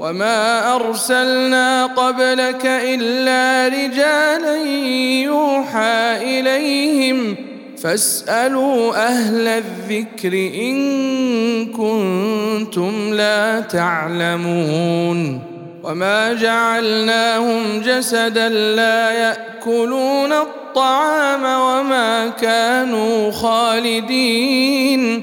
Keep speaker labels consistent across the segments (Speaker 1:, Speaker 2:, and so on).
Speaker 1: وما ارسلنا قبلك الا رجالا يوحى اليهم فاسالوا أهل الذكر ان كنتم لا تعلمون وما جعلناهم جسدا لا ياكلون الطعام وما كانوا خالدين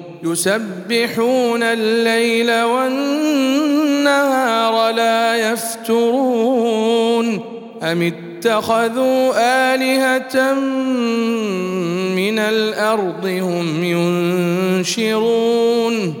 Speaker 1: يسبحون الليل والنهار لا يفترون أم اتخذوا آلهة من الأرض هم ينشرون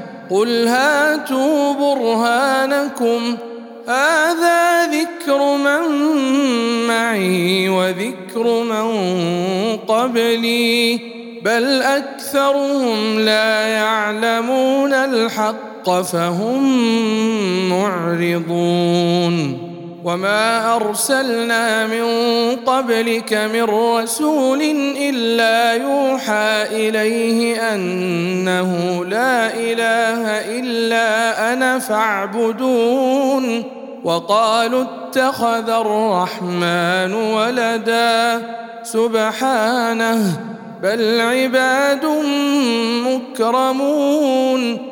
Speaker 1: قل هاتوا برهانكم هذا ذكر من معي وذكر من قبلي بل اكثرهم لا يعلمون الحق فهم معرضون وما ارسلنا من قبلك من رسول الا يوحى اليه انه لا اله الا أنا فاعبدون وقالوا اتخذ الرحمن ولدا سبحانه بل عباد مكرمون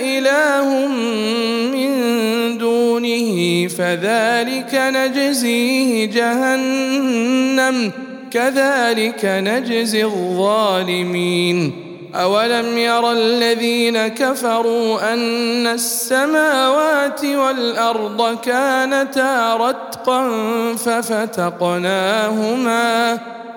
Speaker 1: إله من دونه فذلك نجزيه جهنم كذلك نجزي الظالمين. أولم ير الذين كفروا أن السماوات والأرض كانتا رتقا ففتقناهما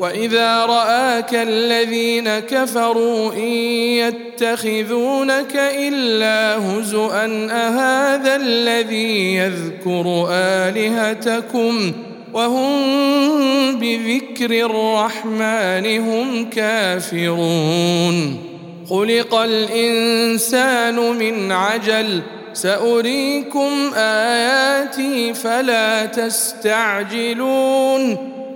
Speaker 1: وإذا رآك الذين كفروا إن يتخذونك إلا هزءا أهذا الذي يذكر آلهتكم؟ وهم بذكر الرحمن هم كافرون. خلق الإنسان من عجل سأريكم آياتي فلا تستعجلون.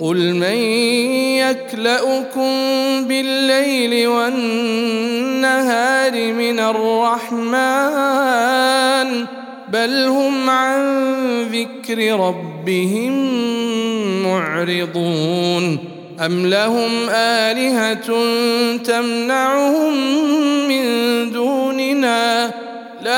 Speaker 1: قل من يكلأكم بالليل والنهار من الرحمن بل هم عن ذكر ربهم معرضون أم لهم آلهة تمنعهم من دوننا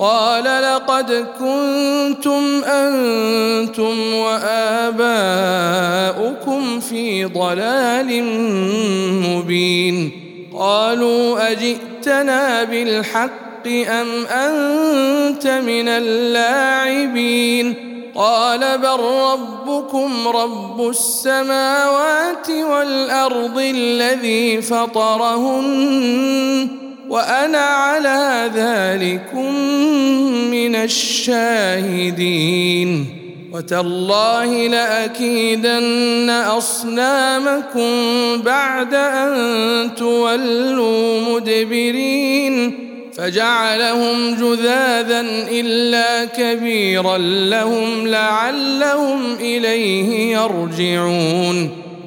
Speaker 1: قال لقد كنتم أنتم وآباؤكم في ضلال مبين. قالوا أجئتنا بالحق أم أنت من اللاعبين؟ قال بل ربكم رب السماوات والأرض الذي فطرهن. وأنا على ذلكم من الشاهدين. وتالله لأكيدن أصنامكم بعد أن تولوا مدبرين. فجعلهم جذاذا إلا كبيرا لهم لعلهم إليه يرجعون.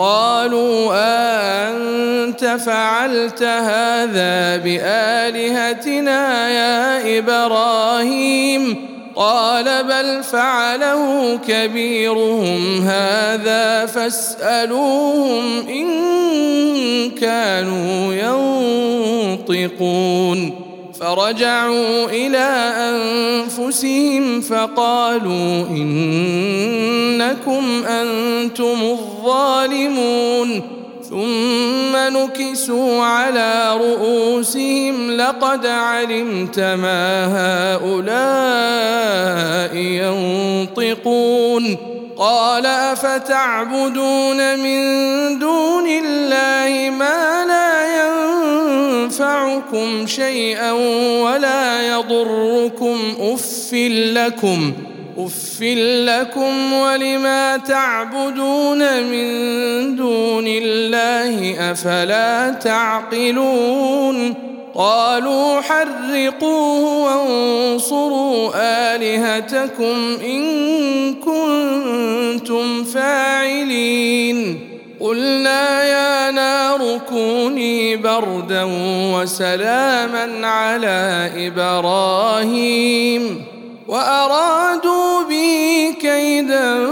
Speaker 1: قالوا انت فعلت هذا بآلهتنا يا إبراهيم؟ قال بل فعله كبيرهم هذا فاسألوهم إن كانوا ينطقون. فرجعوا إلى أنفسهم فقالوا إنكم أنتم الظالمون ثم نكسوا على رؤوسهم لقد علمت ما هؤلاء ينطقون قال أفتعبدون من دون الله ما لا ينفعكم شيئا ولا يضركم اف لكم اف لكم ولما تعبدون من دون الله أفلا تعقلون؟ قالوا حرقوه وانصروا آلهتكم إن كنتم فاعلين. قلنا يا نار كوني بردا وسلاما على إبراهيم. وأرادوا به كيدا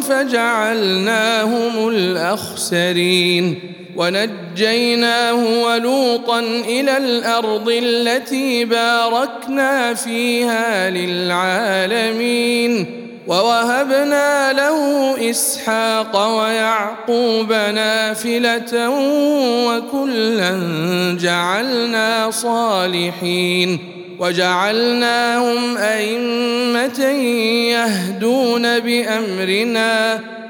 Speaker 1: فجعلناهم الأخسرين. ونجيناه ولوطا إلى الأرض التي باركنا فيها للعالمين. ووهبنا له إسحاق ويعقوب نافلة وكلا جعلنا صالحين وجعلناهم أئمة يهدون بأمرنا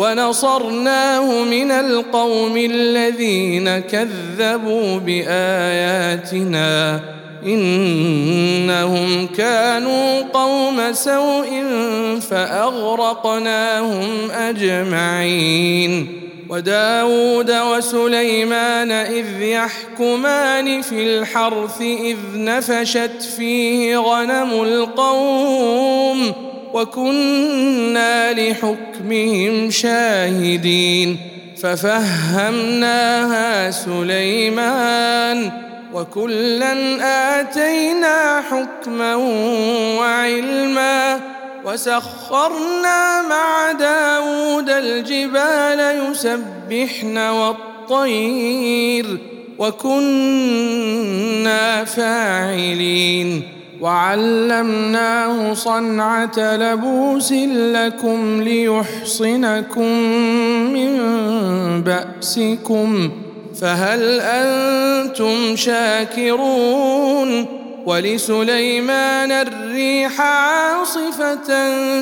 Speaker 1: ونصرناه من القوم الذين كذبوا بآياتنا إنهم كانوا قوم سوء فأغرقناهم أجمعين وداود وسليمان إذ يحكمان في الحرث إذ نفشت فيه غنم القوم وكنا لحكمهم شاهدين ففهمناها سليمان وكلا آتينا حكما وعلما وسخرنا مع داود الجبال يسبحن والطير وكنا فاعلين وعلمناه صنعة لبوس لكم ليحصنكم من بأسكم فهل أنتم شاكرون ولسليمان الريح عاصفة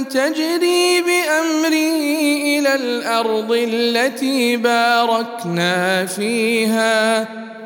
Speaker 1: تجري بأمره إلى الأرض التي باركنا فيها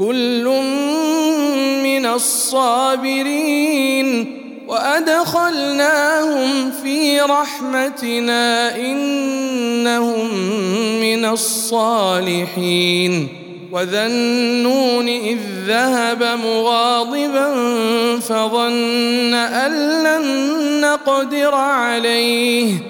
Speaker 1: كل من الصابرين وأدخلناهم في رحمتنا إنهم من الصالحين وذا النون إذ ذهب مغاضبا فظن أن لن نقدر عليه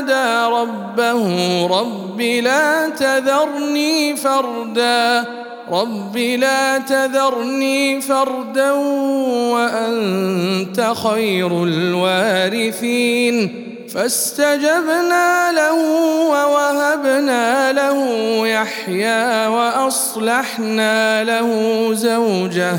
Speaker 1: نادى ربه رب لا تذرني فردا رب لا تذرني فردا وأنت خير الوارثين. فاستجبنا له ووهبنا له يحيى وأصلحنا له زوجه.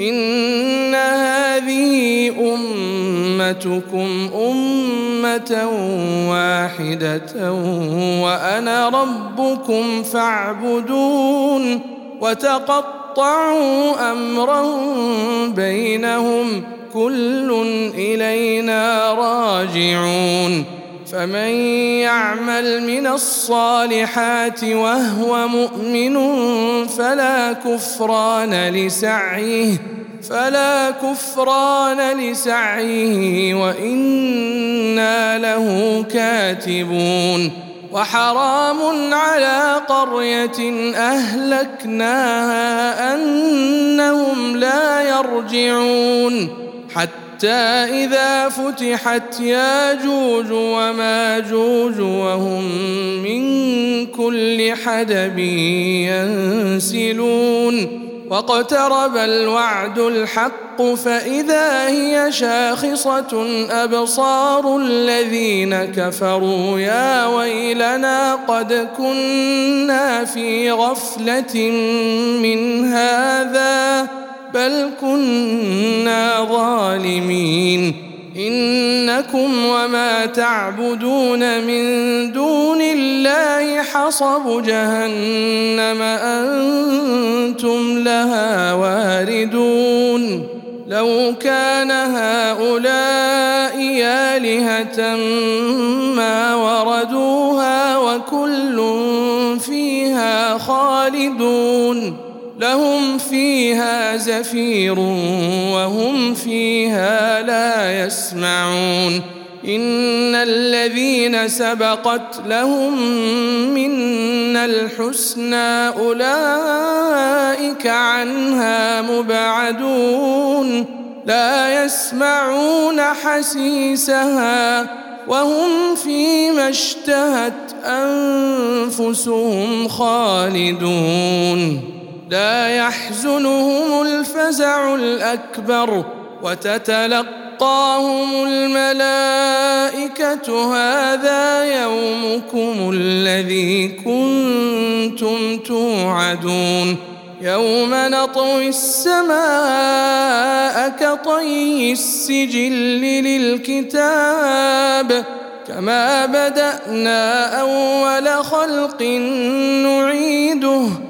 Speaker 1: إن هذه أمتكم أمة واحدة وأنا ربكم فاعبدون وتقطعوا امرهم بينهم كل إلينا راجعون فمن يعمل من الصالحات وهو مؤمن فلا كفران لسعيه فلا كفران لسعيه وإنا له كاتبون. وحرام على قرية أهلكناها أنهم لا يرجعون. حتى حتى إذا فتحت ياجوج وماجوج وهم من كل حدب ينسلون. واقترب الوعد الحق فإذا هي شاخصة أبصار الذين كفروا. يا ويلنا قد كنا في غفلة من هذا. بل كنا ظالمين انكم وما تعبدون من دون الله حصب جهنم أنتم لها واردون لو كان هؤلاء الهه ما وردوها وكل فيها خالدون لهم فيها زفير وهم فيها لا يسمعون. إن الذين سبقت لهم منا الحسنى أولئك عنها مبعدون. لا يسمعون حسيسها وهم فيما اشتهت أنفسهم خالدون. لا يحزنهم الفزع الأكبر وتتلقاهم الملائكة هذا يومكم الذي كنتم توعدون يوم نطوي السماء كطي السجل للكتاب كما بدأنا أول خلق نعيده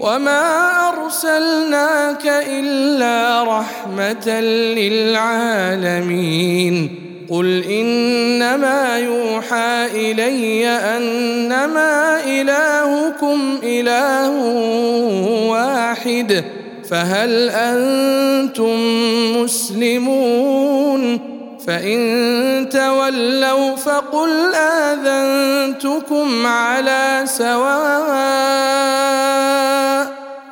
Speaker 1: وما ارسلناك الا رحمه للعالمين قل انما يوحى الي انما الهكم اله واحد فهل أنتم مسلمون فان تولوا فقل اذنتكم على سواء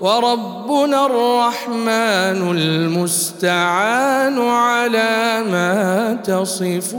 Speaker 1: وربنا الرحمن المستعان على ما تصفون.